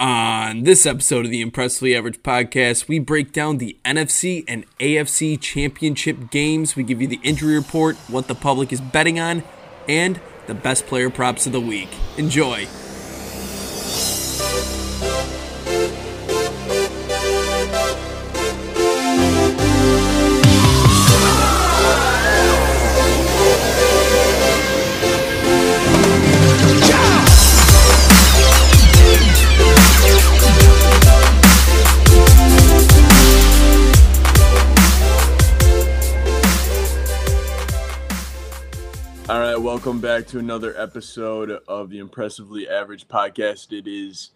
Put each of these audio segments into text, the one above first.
On this episode of the Impressively Average podcast, we break down the NFC and AFC championship games. We give you the injury report, what the public is betting on, and the best player props of the week. Enjoy. Welcome back to another episode of the Impressively Average podcast. It is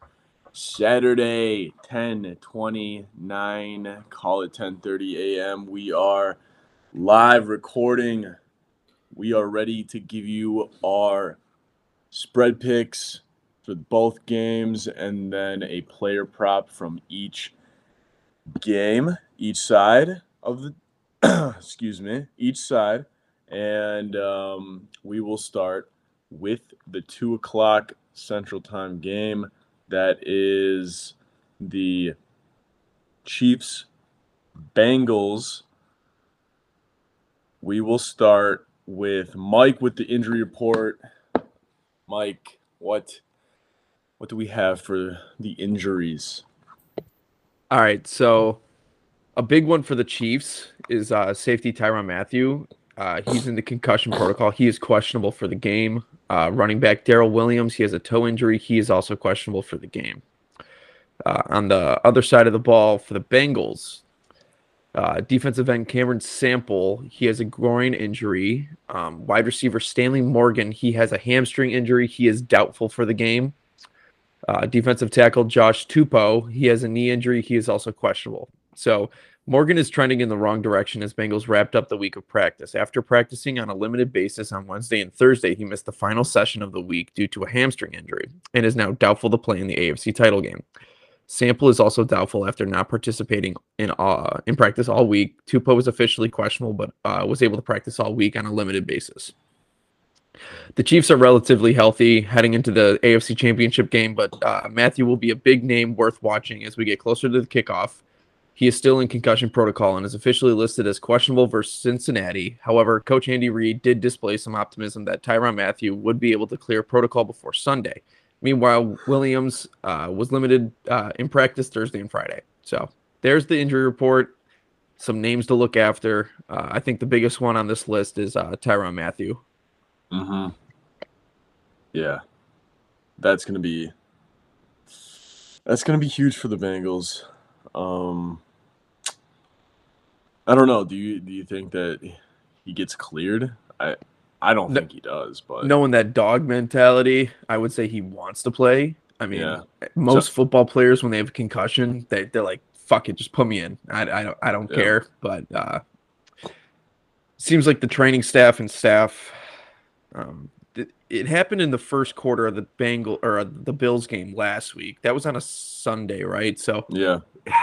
Saturday, 10:29, call it 10:30 a.m. We are live recording. We are ready to give you our spread picks for both games and then a player prop from each game, each side of the excuse me, each side and um, we will start with the two o'clock Central Time game. That is the Chiefs Bengals. We will start with Mike with the injury report. Mike, what what do we have for the injuries? All right, so a big one for the Chiefs is uh, safety Tyrann Mathieu. Uh, he's in the concussion protocol. He is questionable for the game. Uh, running back Darrel Williams, he has a toe injury. He is also questionable for the game. Uh, on the other side of the ball for the Bengals, uh, defensive end Cameron Sample, he has a groin injury. Um, wide receiver Stanley Morgan, he has a hamstring injury. He is doubtful for the game. Uh, defensive tackle Josh Tupou, he has a knee injury. He is also questionable. So Morgan is trending in the wrong direction as Bengals wrapped up the week of practice. After practicing on a limited basis on Wednesday and Thursday, he missed the final session of the week due to a hamstring injury and is now doubtful to play in the AFC title game. Sample is also doubtful after not participating in uh, in practice all week. Tupou was officially questionable, but uh, was able to practice all week on a limited basis. The Chiefs are relatively healthy heading into the AFC Championship game, but uh, Mathieu will be a big name worth watching as we get closer to the kickoff. He is still in concussion protocol and is officially listed as questionable versus Cincinnati. However, Coach Andy Reid did display some optimism that Tyrann Mathieu would be able to clear protocol before Sunday. Meanwhile, Williams uh, was limited uh, in practice Thursday and Friday. So there's the injury report. Some names to look after. Uh, I think the biggest one on this list is uh, Tyrann Mathieu. Mm-hmm. Yeah, that's gonna be that's gonna be huge for the Bengals. Um, I don't know. Do you do you think that he gets cleared? I I don't No- think he does, but Knowing that dog mentality, I would say he wants to play. I mean, Yeah. most football players when they have a concussion, they they're like, "Fuck it, just put me in. I, I don't I don't Yeah. care." But uh, seems like the training staff and staff. Um, it happened in the first quarter of the Bengal or the Bills game last week. That was on a Sunday, right? So yeah,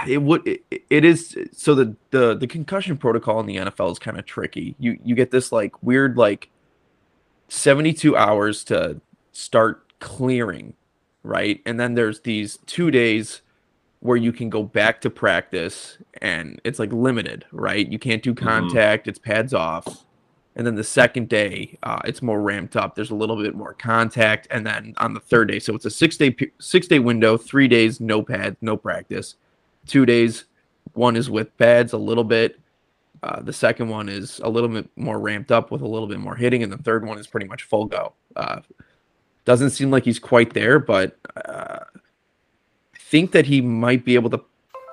it would it, it is so the the the concussion protocol in the NFL is kind of tricky. You you get this like weird like 72 hours to start clearing, right? And then there's these 2 days where you can go back to practice and it's like limited, right? You can't do mm-hmm. contact, it's pads off. And then the second day, uh, it's more ramped up. There's a little bit more contact, and then on the third day, so it's a six day six day window. Three days, no pads, no practice two days. One is with pads a little bit. Uh, the second one is a little bit more ramped up with a little bit more hitting, and the third one is pretty much full go. Uh, doesn't seem like he's quite there, but uh, I think that he might be able to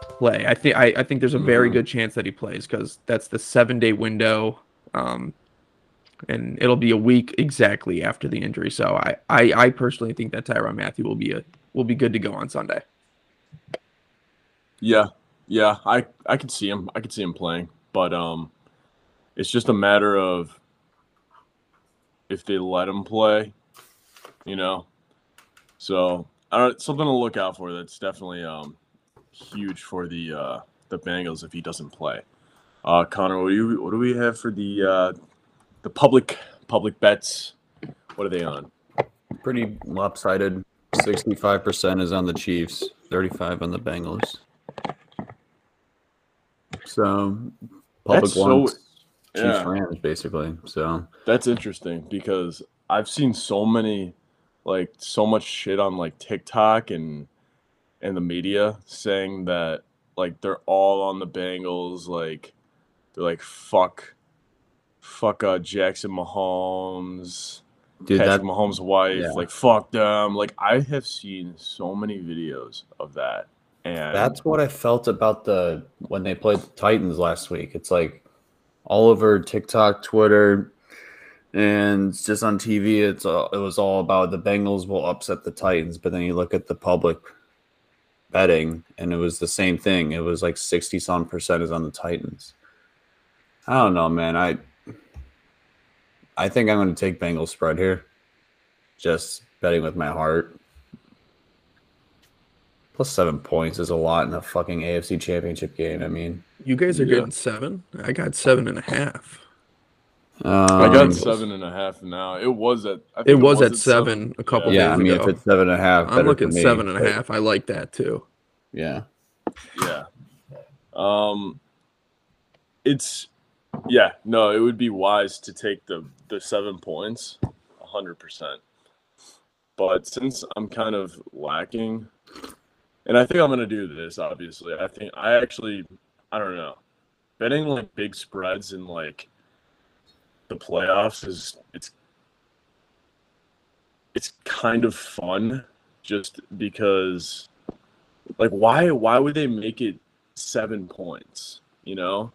play. I think I, I think there's a very Mhm. good chance that he plays because that's the seven day window, um, and it'll be a week exactly after the injury. So I, I, I personally think that Tyrann Mathieu will be a will be good to go on Sunday. yeah, yeah. I I could see him. I could see him playing, but um, it's just a matter of if they let him play, you know. So I don't something to look out for. That's definitely um huge for the uh the Bengals if he doesn't play. Uh, Connor, what do you what do we have for the uh the public public bets? What are they on? pretty lopsided. Sixty-five percent is on the Chiefs, thirty-five on the Bengals. So public That's so- Chiefs yeah. Rams basically. So That's interesting because I've seen so many, like so much shit on like TikTok and and the media saying that like they're all on the Bengals. Like they're like fuck, fuck uh, Jackson Mahomes, dude, Patrick that Mahomes' wife. yeah. Like fuck them. Like I have seen so many videos of that, and That's what I felt about the when they played the Titans last week. It's like all over TikTok, Twitter, and just on TV. It's all, it was all about the Bengals will upset the Titans, but then you look at the public betting, and it was the same thing. It was like sixty some percent is on the Titans. I don't know, man. I I think I'm going to take Bengals spread here. Just betting with my heart. Plus seven points is a lot in a fucking AFC championship game. I mean, You guys are Yeah. getting seven. I got seven and a half. I um, got seven and a half now. It was at I think It was at seven a couple Yeah, I mean, ago. if it's seven and a half, I'm looking for me, seven and a half. I like that too. Yeah, Yeah. Um it's yeah, no, it would be wise to take the the 7 points 100%. But since I'm kind of lacking and I think I'm going to do this obviously. I think I actually I don't know. Betting like big spreads in like the playoffs is it's it's kind of fun just because like why why would they make it seven points you know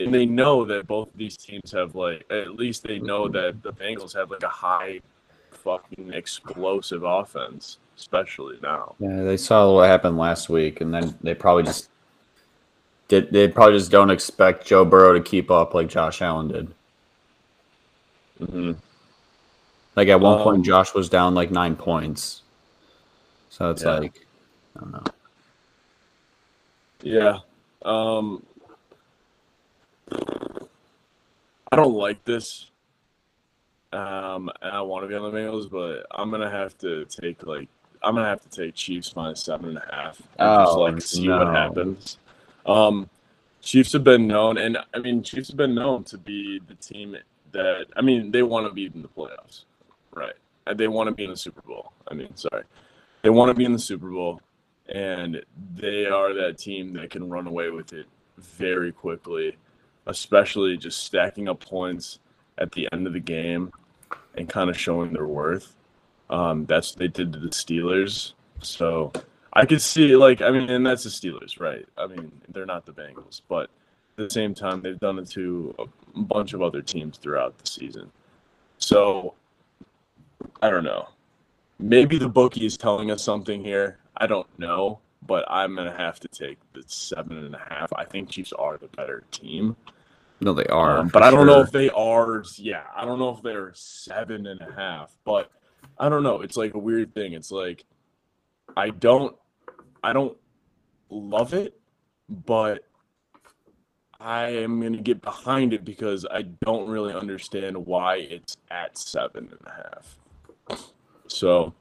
and they know that both of these teams have like at least they know that the bengals have like a high fucking explosive offense especially now yeah. They saw what happened last week, and then they probably just did. They probably just don't expect Joe Burrow to keep up like Josh Allen did. mm-hmm. Like at one Um, point, Josh was down like nine points. So it's Yeah. like, I don't know. yeah um i don't like this um and i want to be on the bengals but i'm gonna have to take like i'm gonna have to take chiefs minus seven and a half and just Oh, like see what happens. Um chiefs have been known and i mean chiefs have been known to be the team that i mean they want to be in the playoffs right? And they want to be in the super bowl i mean sorry. They want to be in the super bowl and they are that team that can run away with it very quickly, especially just stacking up points at the end of the game and kind of showing their worth. Um, that's what they did to the Steelers. So I could see, like, I mean, and that's the Steelers, right? I mean, they're not the Bengals, but at the same time, they've done it to a bunch of other teams throughout the season. So I don't know. Maybe the bookie is telling us something here. I don't know, but I'm gonna have to take the seven and a half. I think Chiefs are the better team, No, they are. um, but I don't know if they are. Yeah, I don't know if they're seven and a half. But I don't know. It's like a weird thing. It's like I don't, I don't love it, but I am gonna get behind it because I don't really understand why it's at seven and a half. So,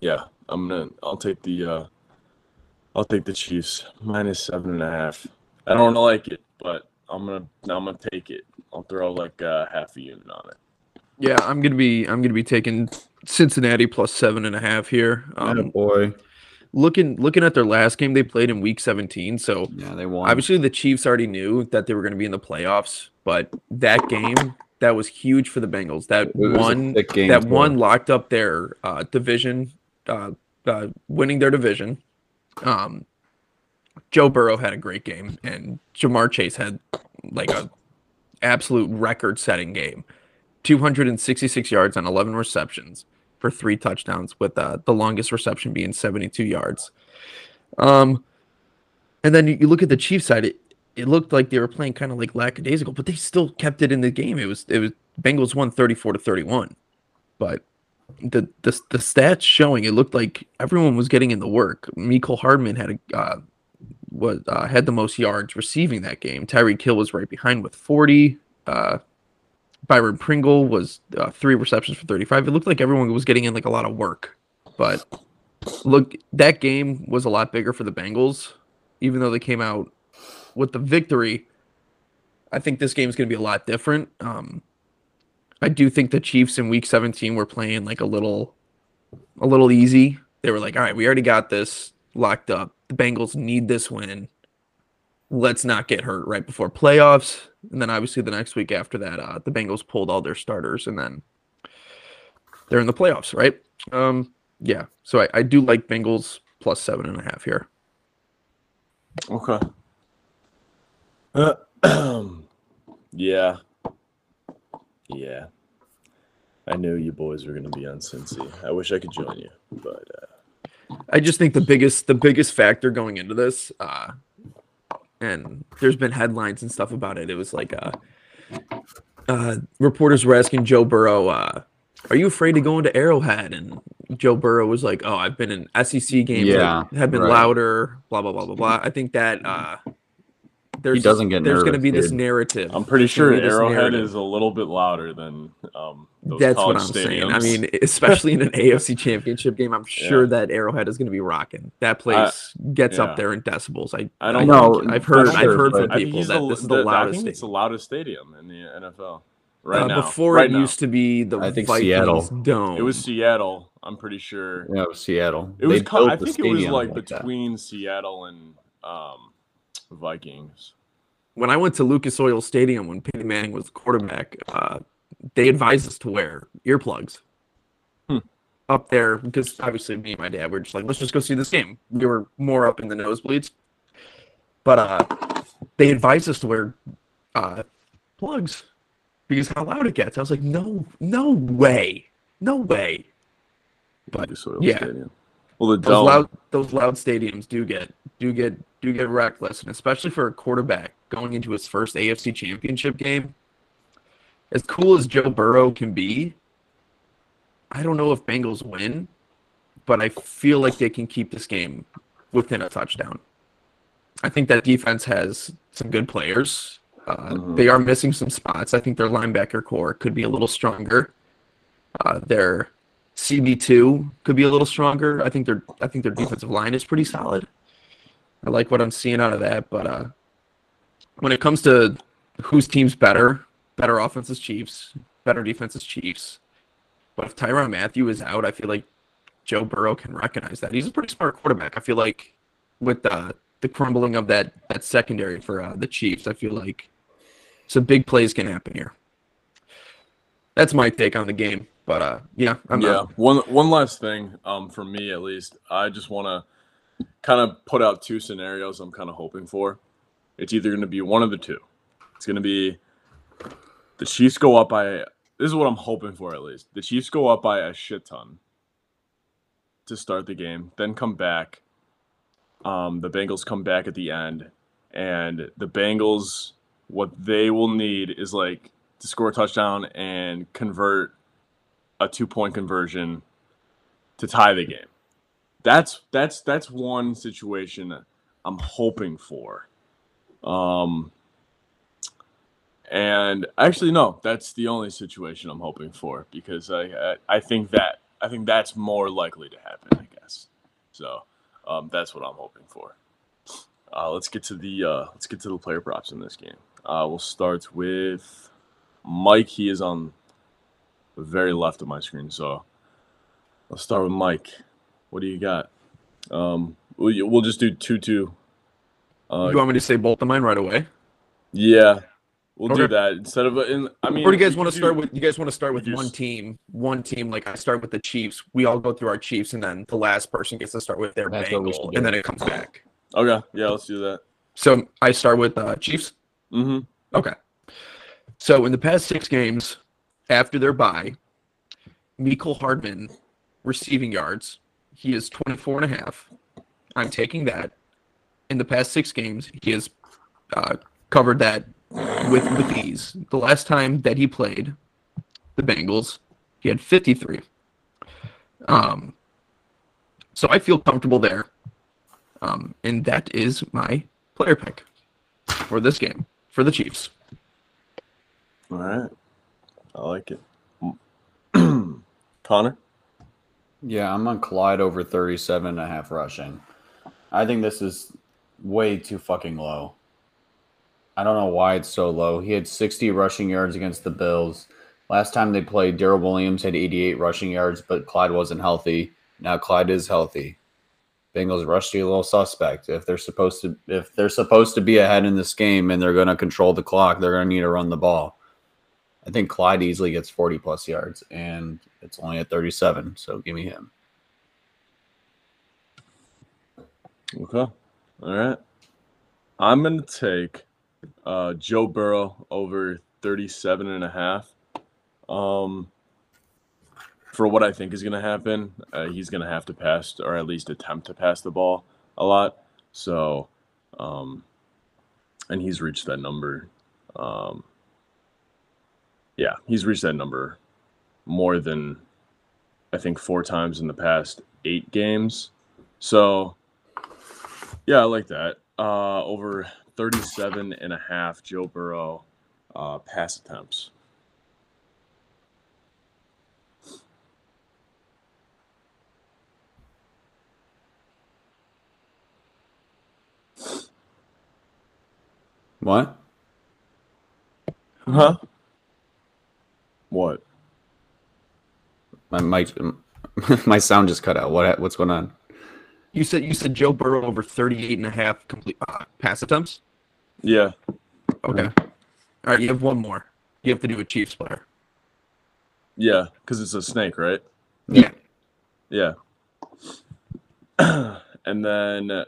yeah, I'm gonna. I'll take the. uh I'll take the Chiefs minus seven and a half. I don't like it, but I'm gonna. I'm gonna take it. I'll throw like uh, half a unit on it. Yeah, I'm gonna be I'm gonna be taking Cincinnati plus seven and a half here. Um, boy. looking looking at their last game they played in week 17, so Yeah, they won. obviously the Chiefs already knew that they were gonna be in the playoffs, but that game that was huge for the Bengals. That It was a one that one locked up their uh, division, uh, uh, winning their division. Um, Joe Burrow had a great game, and Ja'Marr Chase had like a absolute record-setting game, 266 yards on 11 receptions for three touchdowns, with uh, the longest reception being 72 yards. Um, and then you, look at the Chiefs side; it, it looked like they were playing kind of like lackadaisical, but they still kept it in the game. It was it was Bengals won 34 to 31, but the the the stats showing it looked like everyone was getting in the work. Mecole Hardman had a uh, was uh, had the most yards receiving that game. Tyreek Hill was right behind with 40. Uh, Byron Pringle was uh, three receptions for 35. It looked like everyone was getting in like a lot of work But look, that game was a lot bigger for the Bengals, even though they came out with the victory. I think this game is going to be a lot different. Um, I do think the Chiefs in Week 17 were playing like a little, a little easy. They were like, "All right, we already got this locked up. The Bengals need this win. Let's not get hurt right before playoffs." And then obviously the next week after that, uh, the Bengals pulled all their starters, and then they're in the playoffs, right? Um, yeah. So I, I do like Bengals plus seven and a half here. Okay. yeah. Yeah. I knew you boys were going to be on Cincy. I wish I could join you, but uh, I just think the biggest the biggest factor going into this, uh, and there's been headlines and stuff about it. It was like uh, uh, reporters were asking Joe Burrow, uh, "Are you afraid to go into Arrowhead?" And Joe Burrow was like, "Oh, I've been in SEC games Yeah, have been right. louder." Blah blah blah blah blah. I think that uh, there's doesn't get there's going to nervous, be this narrative. I'm pretty sure gonna be this Arrowhead is a little bit louder than um, those That's what I'm saying. I mean, especially in an AFC championship game, I'm sure Yeah. that Arrowhead is going to be rocking. That place gets yeah. up there in decibels. I I don't know. I've heard. That's I've heard from people that the, this is the- the I loudest. think it's the stadium. loudest stadium in the NFL right Uh, now. Before right it now. used to be the I think Vikings Seattle. Dome. it was Seattle. I'm pretty sure. Yeah, it was Seattle. It was. Co- I think it was stadium like that. between Seattle and um, Vikings. When I went to Lucas Oil Stadium when Peyton Manning was the quarterback. Uh, they advised us to wear earplugs Hmm. up there because obviously me and my dad were just like, let's just go see this game. We were more up in the nosebleeds, but uh, they advised us to wear uh, plugs because how loud it gets. I was like, no, no way, no way. But Lucas Oil yeah. Stadium. Well, the those loud those loud stadiums do get do get do get reckless, and especially for a quarterback going into his first AFC Championship game. As cool as Joe Burrow can be, I don't know if Bengals win, but I feel like they can keep this game within a touchdown. I think that defense has some good players. Uh, Mhm. They are missing some spots. I think their linebacker corps could be a little stronger. Uh, their CB two could be a little stronger. I think their I think their defensive line is pretty solid. I like what I'm seeing out of that, but uh, when it comes to whose team's better, better offense is Chiefs, better defense is Chiefs. But if Tyrann Mathieu is out, I feel like Joe Burrow can recognize that. He's a pretty smart quarterback. I feel like with the the crumbling of that that secondary for uh, the Chiefs, I feel like some big plays can happen here. That's my take on the game. But uh, yeah, I'm yeah. One one last thing, um, for me at least, I just want to kind of put out two scenarios. I'm kind of hoping for. It's either going to be one of the two. It's going to be the Chiefs go up by. This is what I'm hoping for at least. The Chiefs go up by a shit ton to start the game, then come back. Um, the Bengals come back at the end, and the Bengals, what they will need is like to score a touchdown and convert a two point conversion to tie the game. That's that's that's one situation I'm hoping for. Um and actually no, that's the only situation I'm hoping for because I I, I think that I think that's more likely to happen, I guess. So um, that's what I'm hoping for. Uh, let's get to the uh, let's get to the player props in this game. Uh, we'll start with Mike. He is on the very left of my screen. So let's start with Mike. What do you got? Um, we'll, we'll just do two two. Uh, you want me to say both of mine right away? yeah, we'll do that instead of. In, I mean, Or do you guys want to start with? You guys want to start with we one team, one team. Like I start with the Chiefs. We all go through our Chiefs, and then the last person gets to start with their That's what Bengal, and then it comes back. Okay, yeah, let's do that. So I start with uh, Chiefs. Mm-hmm. Okay. So in the past six games, after their bye, Mecole Hardman receiving yards, he is 24 and a half. I'm taking that. In the past six games, he has uh, covered that with, with ease. The last time that he played the Bengals, he had 53. Um, so I feel comfortable there. Um, and that is my player pick for this game for the Chiefs. All right, I like it. Connor, Yeah, I'm on Clyde over 37 and a half rushing. I think this is way too fucking low. I don't know why it's so low. He had 60 rushing yards against the Bills. Last time they played, Darrel Williams had 88 rushing yards, but Clyde wasn't healthy. Now Clyde is healthy. Bengals rusty a little suspect. If they're supposed to if they're supposed to be ahead in this game and they're going to control the clock, they're going to need to run the ball. I think Clyde easily gets 40 plus yards and it's only at 37, so give me him. Okay. All right. I'm going to take uh, Joe Burrow over 37 and a half. Um, for what I think is going to happen, uh, he's going to have to pass or at least attempt to pass the ball a lot. So, um, and he's reached that number. Um, yeah, he's reached that number more than I think four times in the past eight games. So, yeah, I like that. Uh, over 37 and a half Joe Burrow uh, pass attempts. What? Huh? What? My mic, my sound just cut out. What? What's going on? You said you said Joe Burrow over 38 and a half complete uh, pass attempts. Yeah. Okay. All right, you have one more. You have to do a Chiefs player. Yeah, because it's a snake, right? Yeah. Yeah. and then I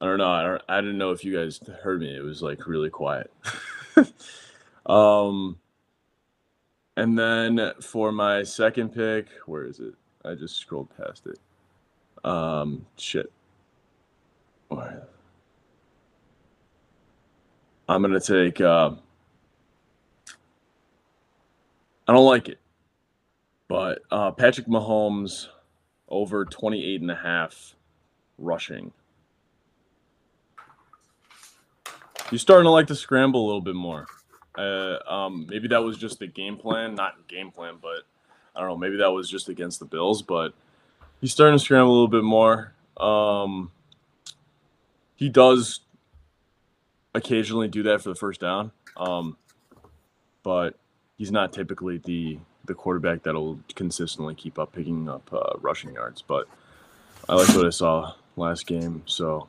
don't know. I don't, I didn't know if you guys heard me. It was like really quiet. um, and then for my second pick, where is it? I just scrolled past it. Um, shit. Where- I'm gonna take. Uh, I don't like it, but uh, Patrick Mahomes over 28 and a half rushing. He's starting to like to scramble a little bit more. Uh, um, maybe that was just the game plan, not game plan, but I don't know. Maybe that was just against the Bills, but he's starting to scramble a little bit more. Um, he does occasionally do that for the first down, um, but he's not typically the the quarterback that'll consistently keep up picking up uh, rushing yards. But I like what I saw last game, so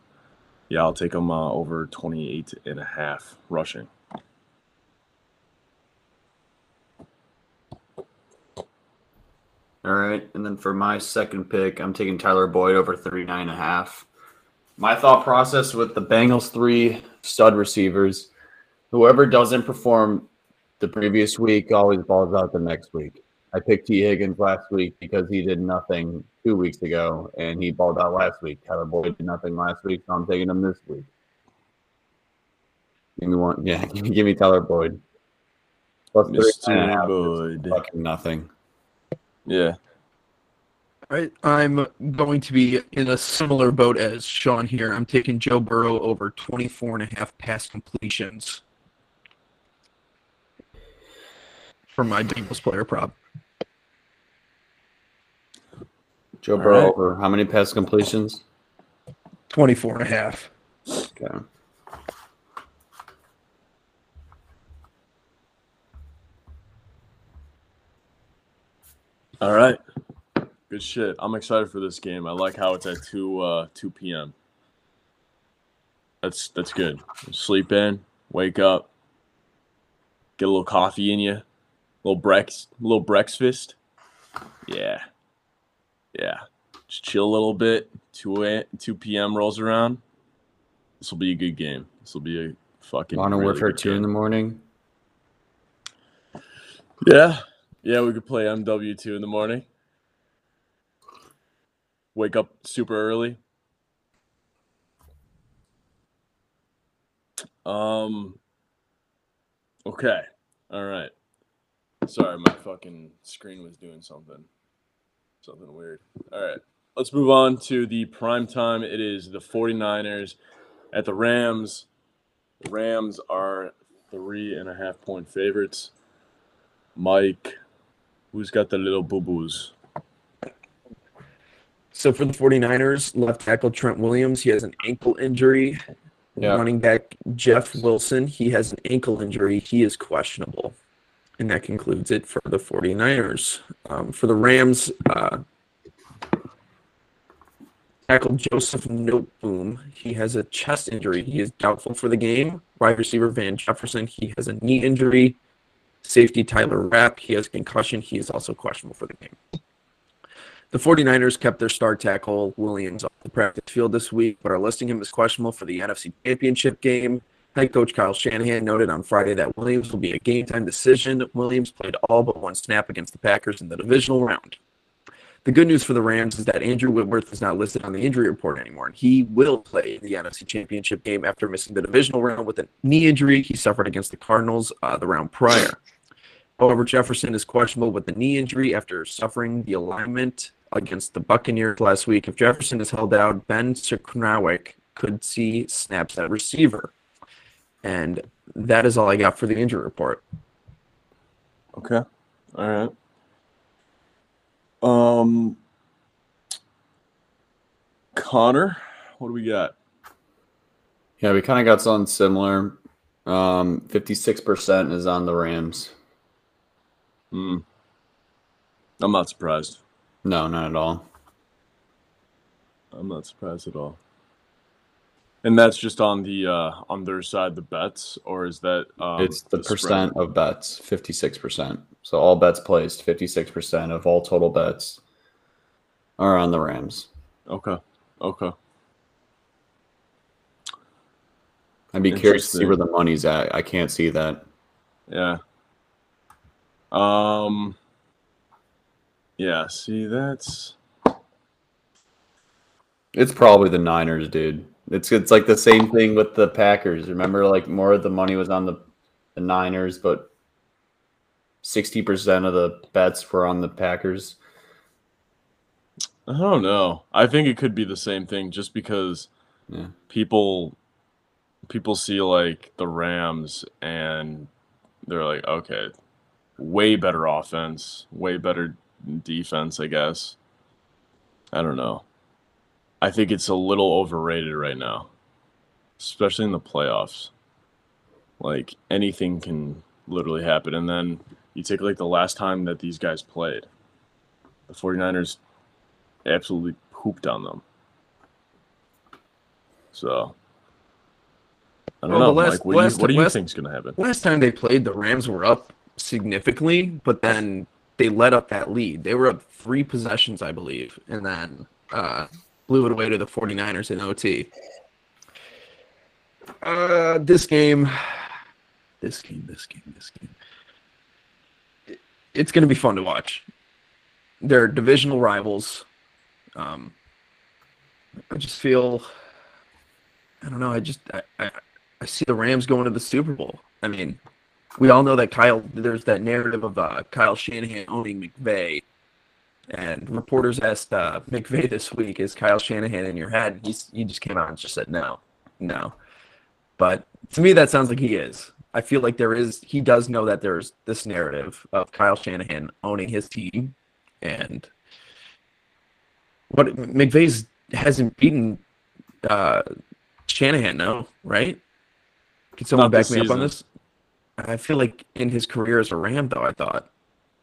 yeah, I'll take him uh, over 28 and a half rushing. All right. And then for my second pick, I'm taking Tyler Boyd over 39 and a half. My thought process with the Bengals three stud receivers, whoever doesn't perform the previous week always balls out the next week. I picked Tee Higgins last week because he did nothing two weeks ago and he balled out last week. Tyler Boyd did nothing last week, so I'm taking him this week. Give me one. Yeah, give me, Tyler Boyd. Plus 39 and a Mr. Boyd. Fucking nothing. Yeah. All right, I'm going to be in a similar boat as Sean here. I'm taking Joe Burrow over 24 and a half pass completions for my Bengals player prop. Joe All Burrow right. over how many pass completions? 24 and a half. Okay. All right. Good shit. I'm excited for this game. I like how it's at 2 uh 2 p.m. That's that's good. Sleep in, wake up, get a little coffee in you, a little brex, little breakfast. Yeah. Yeah. Just chill a little bit. 2 a, 2 p.m. rolls around. This will be a good game. This will be a fucking Modern really Warfare good 2 in the morning. Yeah. Yeah, we could play MW2 in the morning. Wake up super early. Um Okay. All right. Sorry, my fucking screen was doing something. Something weird. All right. Let's move on to the prime time. It is the 49ers at the Rams. The Rams are three and a half point favorites. Mike, who's got the little boo boos? So for the 49ers, left tackle Trent Williams, he has an ankle injury. Yeah. Running back Jeff Wilson, he has an ankle injury. He is questionable. And that concludes it for the 49ers. Um, for the Rams, uh, tackle Joseph Noteboom, he has a chest injury. He is doubtful for the game. Wide receiver Van Jefferson, he has a knee injury. Safety Taylor Rapp, he has concussion. He is also questionable for the game. The 49ers kept their star tackle Williams off the practice field this week, but are listing him as questionable for the NFC Championship game. Head coach Kyle Shanahan noted on Friday that Williams will be a game time decision. Williams played all but one snap against the Packers in the divisional round. The good news for the Rams is that Andrew Whitworth is not listed on the injury report anymore, and he will play the NFC Championship game after missing the divisional round with a knee injury he suffered against the Cardinals uh, the round prior. However, Jefferson is questionable with the knee injury after suffering the alignment against the Buccaneers last week. If Jefferson is held out, Ben Skowronek could see snaps at receiver. And that is all I got for the injury report. Okay. All right. Um, Connor, what do we got? Yeah, we kind of got something similar. Um, 56% is on the Rams. Hmm. I'm not surprised. No, not at all. I'm not surprised at all. And that's just on the uh on their side the bets, or is that um, it's the, spread? percent of bets, 56%. So all bets placed, 56% of all total bets are on the Rams. Okay. Okay. I'd be curious to see where the money's at. I can't see that. Yeah. Um. Yeah. See, that's It's probably the Niners, dude. It's it's like the same thing with the Packers. Remember, like more of the money was on the, the Niners, but sixty percent of the bets were on the Packers. I don't know. I think it could be the same thing, just because Yeah. people people see like the Rams and they're like, okay, way better offense, way better defense, I guess. I don't know. I think it's a little overrated right now, especially in the playoffs. Like anything can literally happen. And then you take like the last time that these guys played, the 49ers absolutely pooped on them. So I don't Well, know. last- Mike, what do you, what do you last- think's gonna happen? Last time they played, the Rams were up significantly, but then they let up that lead. They were up three possessions, I believe, and then uh, blew it away to the 49ers in OT. Uh, this game, this game, this game, this game. It's going to be fun to watch. They're divisional rivals. Um, I just feel, I don't know. I just, I, I, I see the Rams going to the Super Bowl. I mean, we all know that Kyle. There's that narrative of uh, Kyle Shanahan owning McVay, and reporters asked uh, McVay this week, "Is Kyle Shanahan in your head?" He's he just came out and just said no, no. But to me, that sounds like he is. I feel like there is. He does know that there's this narrative of Kyle Shanahan owning his team, and what McVay's hasn't beaten uh, Shanahan, no, right? Can someone Not back me up on this? I feel like in his career as a Ram, though, I thought.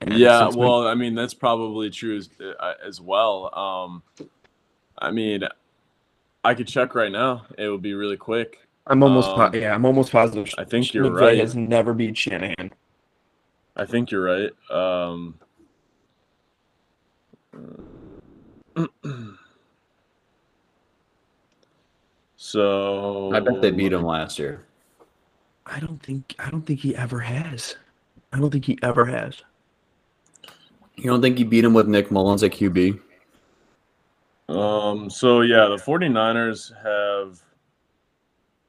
And Yeah, since Mc- well, I mean that's probably true as, uh, as well. Um, I mean, I could check right now. It would be really quick. I'm almost, po- um, yeah, I'm almost positive. I think you're McVay right. Has never beat Shanahan. I think you're right. Um, so I bet they beat him last year. I don't think, I don't think he ever has. I don't think he ever has. You don't think he beat him with Nick Mullens at QB? Um. So yeah, the 49ers have.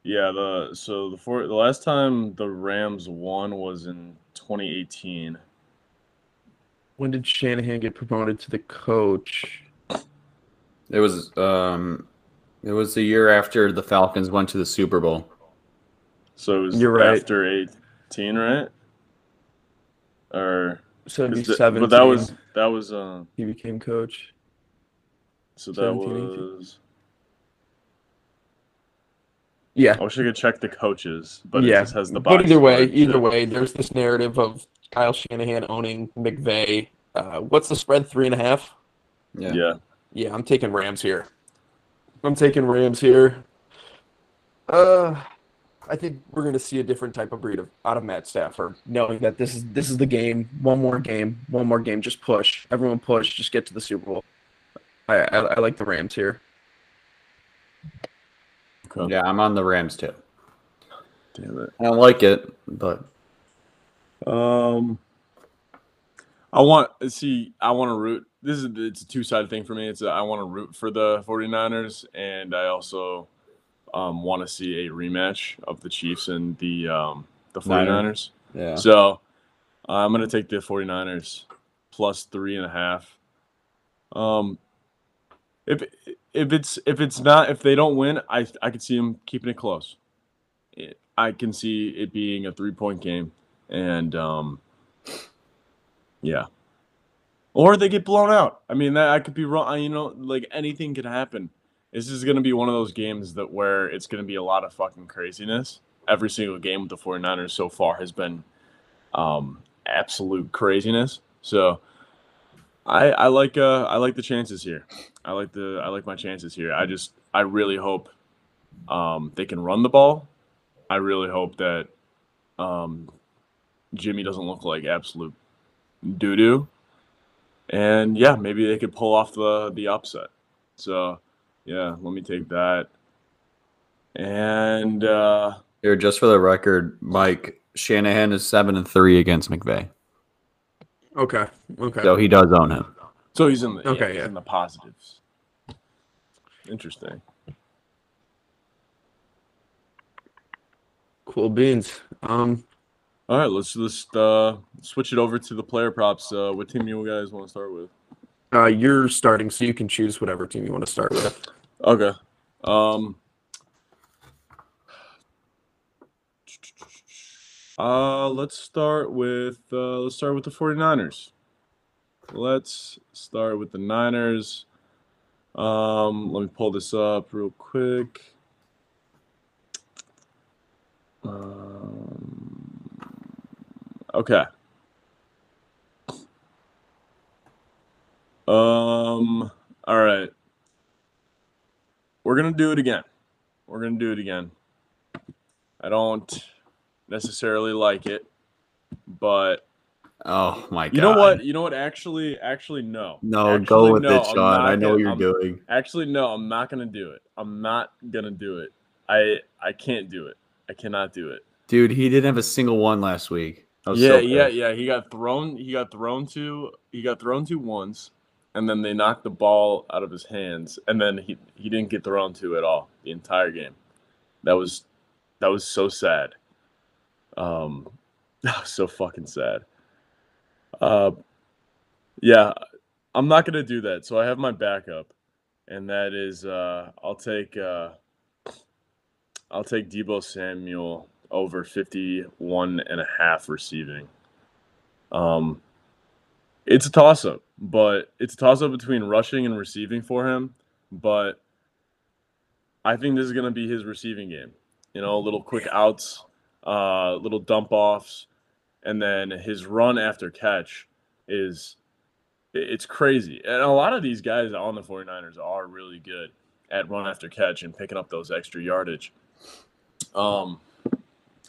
Yeah. The so the four the last time the Rams won was in 2018. When did Shanahan get promoted to the coach? It was um, it was the year after the Falcons went to the Super Bowl. So it was You're right. after 18, right? Or So it'd be 17. but that was that was uh he became coach. So that 17, 18. was. Yeah. I wish I could check the coaches, but yeah. it just has the but either way, score. either way, there's this narrative of Kyle Shanahan owning McVay. Uh, what's the spread? Three and a half. Yeah. Yeah. Yeah, I'm taking Rams here. I'm taking Rams here. Uh, I think we're going to see a different type of breed of out of Matt Stafford, knowing that this is this is the game. One more game, one more game. Just push, everyone push. Just get to the Super Bowl. I I, I like the Rams here. Okay. Yeah, I'm on the Rams too. Damn it. I don't like it, but Um, I want see. I want to root. This is it's a two sided thing for me. It's a, I want to root for the 49ers, and I also um, want to see a rematch of the Chiefs and the um, the Niner. 49ers. yeah. So I'm gonna take the 49ers plus three and a half. Um, if if it's if it's not if they don't win, I I could see them keeping it close. It, I can see it being a three point game, and um, yeah, or they get blown out. I mean, that I could be wrong. You know, like anything could happen. This is gonna be one of those games that where it's gonna be a lot of fucking craziness. Every single game with the 49ers so far has been um, absolute craziness. So I I like uh I like the chances here. I like the I like my chances here. I just I really hope um, they can run the ball. I really hope that um, Jimmy doesn't look like absolute doo doo. And yeah, maybe they could pull off the the upset. So yeah, let me take that. And uh, Here, just for the record, Mike Shanahan is seven and three against McVay, Okay. Okay. so he does own him. so he's in the Okay, yeah, he's yeah. in the positives. Interesting. Cool beans. Um, All right, let's just uh, switch it over to the player props. Uh, what team you guys want to start with? uh, you're starting, so you can choose whatever team you want to start with. Okay. Um. Uh, let's start with uh, let's start with the 49ers. Let's start with the Niners. Um, let me pull this up real quick. Um, okay. Um, all right. We're gonna do it again. We're gonna do it again. I don't necessarily like it, but Oh my god! you know what? You know what? Actually, actually, no. No, Actually, go with no, it, Sean. I know what gonna- you're I'm- doing. Actually, no. I'm not gonna do it. I'm not gonna do it. I I can't do it. I cannot do it. Dude, he didn't have a single one last week. Yeah, so yeah, yeah. He got thrown. He got thrown to. He got thrown to once, and then they knocked the ball out of his hands, and then he he didn't get thrown to at all the entire game. That was that was so sad. Um, that was so fucking sad. Uh, yeah, I'm not gonna do that. So I have my backup, and that is uh, I'll take uh, I'll take Deebo Samuel over 51 and a half receiving. Um, it's a toss up, but it's a toss up between rushing and receiving for him. But I think this is going to be his receiving game. You know, little quick outs, uh, little dump offs, and then his run after catch is it's crazy. And a lot of these guys on the 49ers are really good at run after catch and picking up those extra yardage. Um,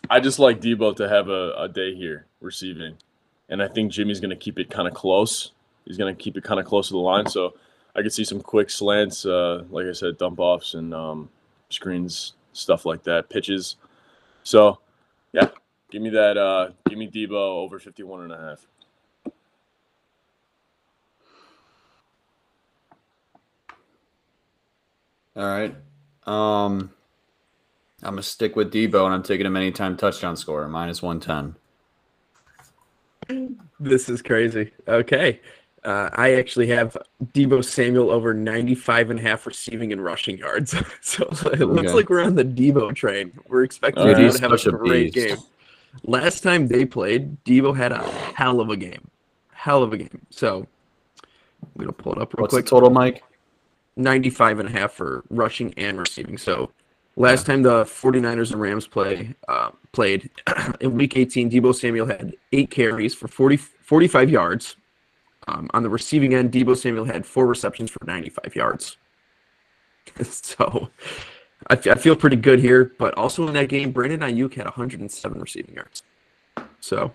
I just like Deebo to have a, a day here receiving, and I think Jimmy's going to keep it kind of close. He's going to keep it kind of close to the line, so I could see some quick slants, uh, like I said, dump offs and um, screens, stuff like that, pitches. So, yeah, give me that. Uh, give me Deebo over 51 and a half. All right. Um, I'm gonna stick with Deebo, and I'm taking him anytime touchdown scorer minus one ten. This is crazy. Okay. Uh, I actually have Deebo Samuel over 95 and a half receiving and rushing yards. so it looks Okay. like we're on the Deebo train. We're expecting Dude, to have a great beast. game. Last time they played, Deebo had a hell of a game. Hell of a game. So I'm going to pull it up real What's quick. total, Mike? 95 and a half for rushing and receiving. So last time the 49ers and Rams play uh, played in week 18, Deebo Samuel had eight carries for 40, 45 yards. Um, on the receiving end, Deebo Samuel had four receptions for 95 yards. so I, f- I feel pretty good here. But also in that game, Brandon Aiyuk had 107 receiving yards. So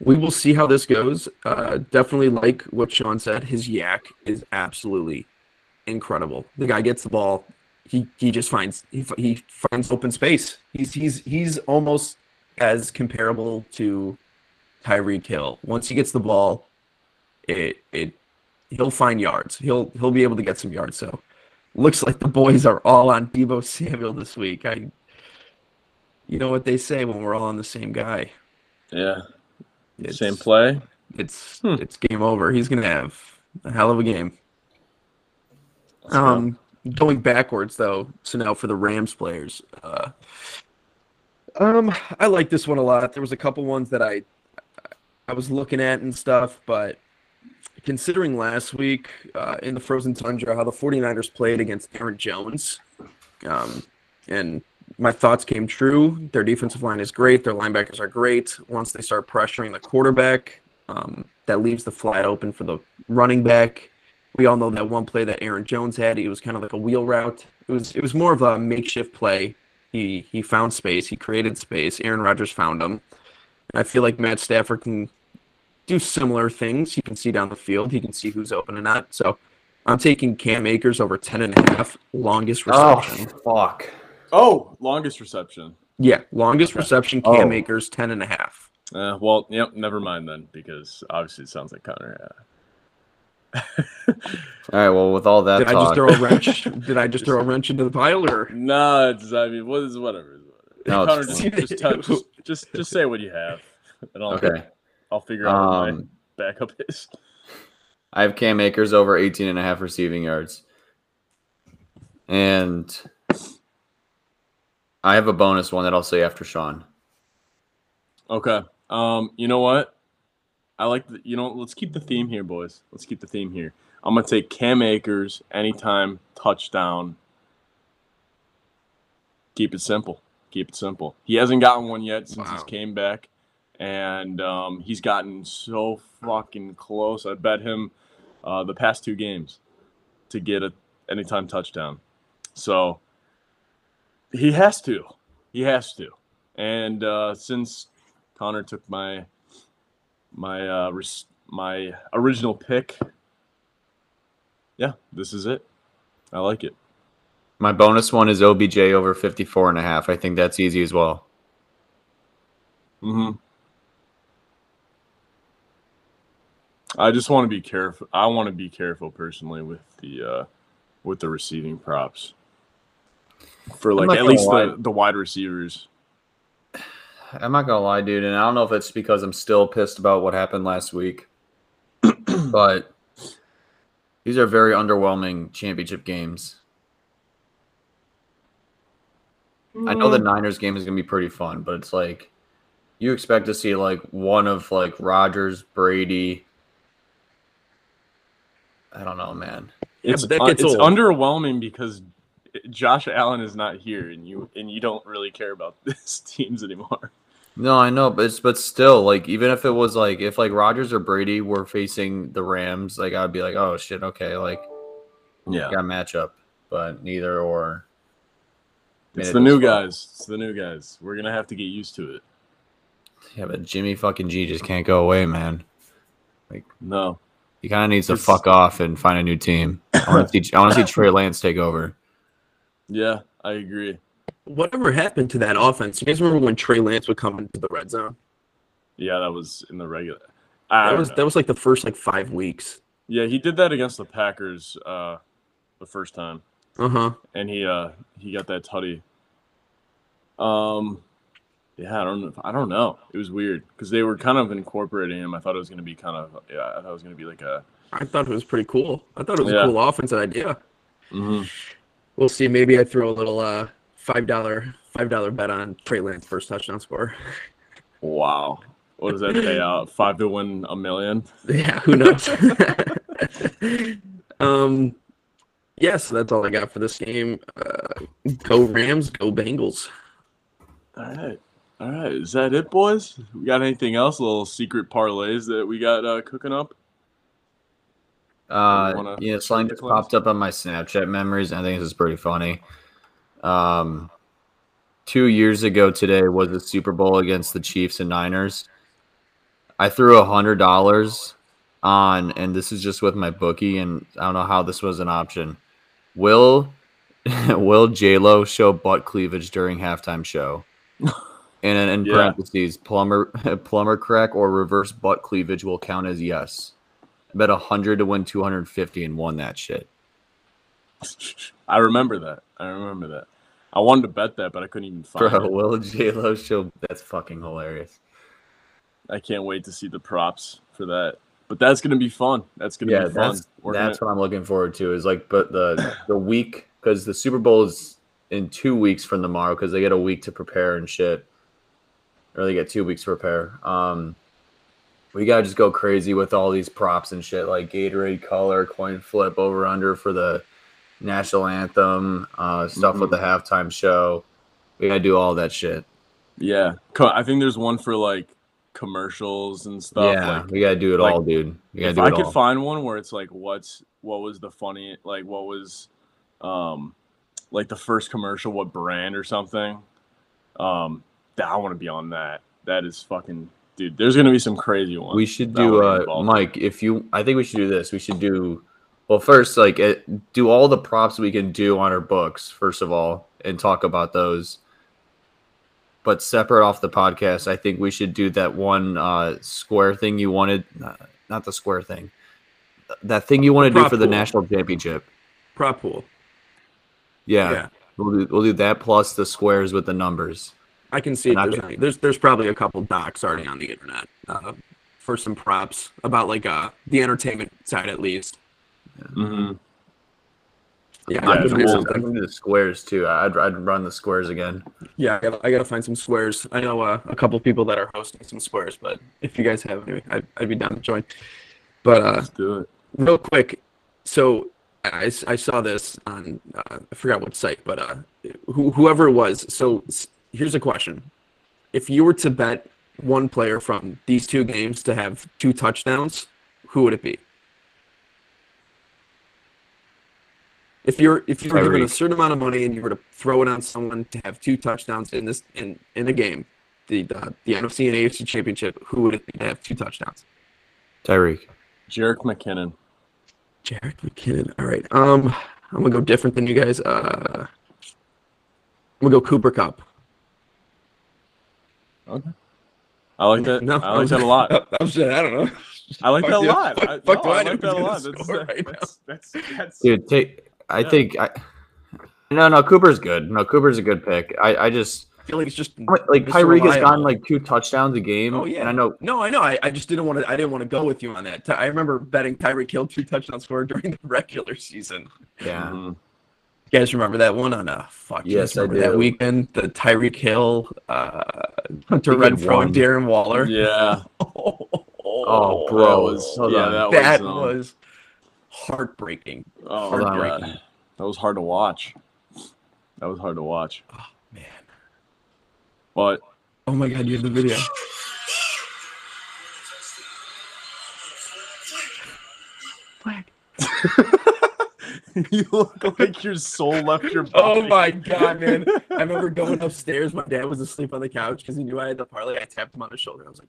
we will see how this goes. Uh, definitely like what Sean said. His YAC is absolutely incredible. The guy gets the ball. He he just finds he, he finds open space. He's he's he's almost as comparable to Tyreek Hill. Once he gets the ball, it it he'll find yards. He'll he'll be able to get some yards. So looks like the boys are all on Deebo Samuel this week. I you know what they say when we're all on the same guy. Yeah. It's, Same play. It's Hmm. it's game over. He's gonna have a hell of a game. Um, going backwards though, so now for the Rams players, uh, um, I like this one a lot. There was a couple ones that I I was looking at and stuff, but considering last week uh, in the Frozen Tundra how the 49ers played against Aaron Jones, um, and my thoughts came true. Their defensive line is great. Their linebackers are great. Once they start pressuring the quarterback, um, that leaves the flat open for the running back. We all know that one play that Aaron Jones had. It was kind of like a wheel route. It was it was more of a makeshift play. He he found space. He created space. Aaron Rodgers found him. And I feel like Matt Stafford can do similar things. He can see down the field. He can see who's open and not. So I'm taking Cam Akers over 10 and a half longest Oh reception. fuck! Oh, longest reception. Yeah, longest Okay. reception, Cam Oh. Akers, 10 and a half. Uh, well, yep. Never mind then, because obviously it sounds like Connor. Yeah. All right. Well, with all that Did I just throw a wrench? Did I just throw a wrench into the pile or? No, it's I mean, what is whatever. No, Connor, just, fine. just, tell- just just just say what you have, and I'll okay. I'll figure out what my Um, backup is. I have Cam Akers over 18 and a half receiving yards. And I have a bonus one that I'll say after Sean. Okay. Um, you know what? I like the, you know, let's keep the theme here, boys. Let's keep the theme here. I'm gonna take Cam Akers anytime touchdown. Keep it simple. Keep it simple. He hasn't gotten one yet since he's came back, and um, he's gotten so fucking close. I bet him uh, the past two games to get a anytime touchdown. So he has to. He has to. And uh, since Connor took my my uh, res- my original pick, yeah, this is it. I like it. My bonus one is OBJ over 54 and a half. I think that's easy as well. hmm I just want to be careful. I want to be careful personally with the uh, with the receiving props for like at least lie. the, the wide receivers. I'm not gonna lie, dude, and I don't know if it's because I'm still pissed about what happened last week, but these are very underwhelming championship games. I know the mm. Niners game is gonna be pretty fun, but it's like you expect to see like one of like Rodgers, Brady. I don't know, man. Yeah, it's but that un- gets it's old. underwhelming because Josh Allen is not here, and you and you don't really care about this teams anymore. No, I know, but it's, but still, like even if it was like if like Rodgers or Brady were facing the Rams, like I'd be like, oh shit, okay, like Yeah, got a matchup, but neither or. It's the new fun. guys. It's the new guys. We're gonna have to get used to it. Yeah, but Jimmy fucking G just can't go away, man. Like no, He kind of needs to It's- fuck off and find a new team. I want to see, I want to see Trey Lance take over. Yeah, I agree. Whatever happened to that offense? You guys remember when Trey Lance would come into the red zone? Yeah, that was in the regular. I That was know. that was like the first like five weeks. yeah, he did that against the Packers uh, the first time, Uh huh. and he uh he got that tutty. Um, yeah, I don't know. I don't know. It was weird because they were kind of incorporating him. I thought it was gonna be kind of yeah. I thought it was gonna be like a. I thought it was pretty cool. I thought it was Yeah. a cool offensive idea. Mhm. We'll see. Maybe I throw a little uh five dollar five dollar bet on Trey Lance first touchdown score. Wow. What does that pay out? Five to win a million? Yeah, who knows? um, yeah, so that's all I got for this game. Uh, go Rams, go Bengals. All right. All right. Is that it, boys? We got anything else? Little secret parlays that we got uh, cooking up? Uh, wanna yeah, something just popped up on my Snapchat memories. and I think this is pretty funny. Um, two years ago today was the Super Bowl against the Chiefs and Niners. I threw a hundred dollars on, and this is just with my bookie, and I don't know how this was an option. Will Will J Lo show butt cleavage during halftime show? And in, in Yeah. parentheses, plumber plumber crack or reverse butt cleavage will count as yes. Bet hundred to win two hundred fifty and won that shit. I remember that. I remember that. I wanted to bet that, but I couldn't even find Bro, it. Will J Lo show that's fucking hilarious. I can't wait to see the props for that. But that's gonna be fun. That's gonna Yeah, be fun. that's We're that's gonna- what I'm looking forward to. Is like, but the the week because the Super Bowl is in two weeks from tomorrow because they get a week to prepare and shit, or they get two weeks to prepare. Um, we gotta just go crazy with all these props and shit like Gatorade color, coin flip, over under for the national anthem, uh, stuff with the halftime show. We gotta do all that shit. yeah. I think there's one for like commercials and stuff. yeah, Like we gotta do it like, all, dude. We gotta if do I could all. find one where it's like what's what was the funny like what was um like the first commercial, what brand or something. Um that I want to be on that. That is fucking dude. There's gonna be some crazy ones. we should do uh mike if you i think we should do this we should do well first like it, do all the props we can do on our books first of all and talk about those but separate off the podcast i think we should do that one uh square thing you wanted not, not the square thing that thing you want to do prop for the pool. national championship Prop pool. yeah, Yeah. We'll, do, we'll do that plus the squares with the numbers I can see it. There's, think- there's there's probably a couple docs already on the internet uh, for some props about like uh the entertainment side at least. Mm-hmm. Yeah, Yeah, I I'm could do gonna, something. Do the squares too I'd, I'd run the squares again Yeah, I gotta, I gotta find some squares. I know uh, a couple people that are hosting some squares, but if you guys have any, I'd, I'd be down to join. But uh, Let's do it. real quick, so I, I saw this on uh, I forgot what site, but uh, who, whoever it was. So s- here's a question: If you were to bet one player from these two games to have two touchdowns, who would it be? If you're if you were given a certain amount of money and you were to throw it on someone to have two touchdowns in this in in a game, the the, the NFC and AFC championship, who would it be to have two touchdowns? Tyreek. Jerick McKinnon. Jerick McKinnon. All right. Um, I'm gonna go different than you guys. Uh, I'm gonna go Cooper Kupp. Okay. I like that. No, I like that a lot. I'm saying I don't know. I like that a lot. Fuck- I, fuck no, do I I like that a lot. That's, right that's, that's, that's, Dude, take. I Yeah. think I. No, no, Cooper's good. No, Cooper's a good pick. I, I just I feel like it's just like Mr. Tyreek has gotten like two touchdowns a game. Oh yeah, and I know. No, I know. I, I just didn't want to. I didn't want to go with you on that. I remember betting Tyreek Hill two touchdown score during the regular season. Yeah, Mhm. You guys remember that one on uh fuck? Yes, I remember that weekend. The Tyreek Hill, uh, Hunter He Renfrow, and Darren Waller. Yeah. Oh, bro. That was, Hold yeah, that, that was, um, was heartbreaking. oh, Hold on. God. That was hard to watch. That was hard to watch. Oh, man. But Oh my god, you have the video. Flag. you look like your soul left your body. Oh my god, man! I remember going upstairs. My dad was asleep on the couch because he knew I had the parlay. I tapped him on the shoulder. I was like,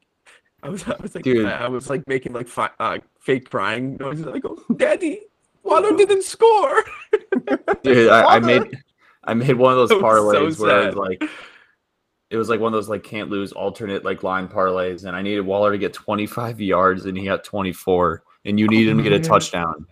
I was, I was like, Dude. I was like making like fi- uh, fake crying noises. I go, Daddy, Waller didn't score. dude, I, I made I made one of those That was so parlays where it was like it was like one of those like can't lose alternate like line parlays, and I needed Waller to get 25 yards, and he got 24, and you needed him to get a touchdown.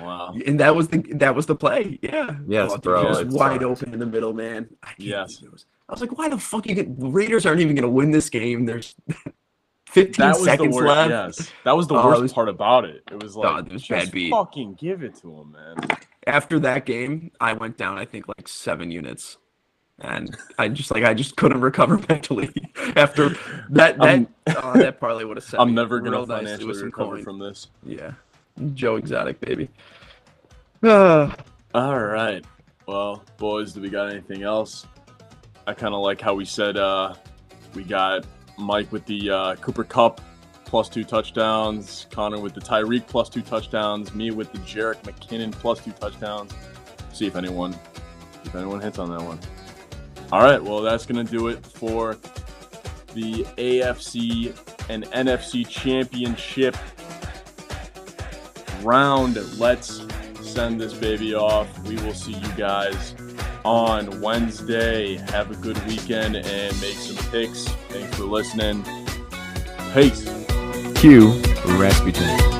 Wow. And that was the that was the play. Yeah. Yes, dude, bro, Just wide uh, open in the middle, man. I Yes. was- I was like, why the fuck you get Raiders aren't even gonna win this game? There's 15 That was the seconds worst. left. Yes, that was the Oh, worst was- part about it. It was like, it was just bad beat. fucking give it to him, man. after that game, I went down, I think, like seven units. And I just like I just couldn't recover mentally after that that I'm- uh, that parlay would have set I'm me never gonna real financially with some recover coin. from this. Yeah, Joe Exotic, baby. Uh, All right. Well, boys, do we got anything else? I kind of like how we said uh, we got Mike with the uh, Cooper Kupp plus two touchdowns, Connor with the Tyreek plus two touchdowns, me with the Jerick McKinnon plus two touchdowns. See if anyone if anyone hits on that one. All right, well that's gonna do it for the AFC and NFC championship round. Let's send this baby off. We will see you guys on Wednesday. Have a good weekend and make some picks. Thanks for listening. Peace. Q Rasputin.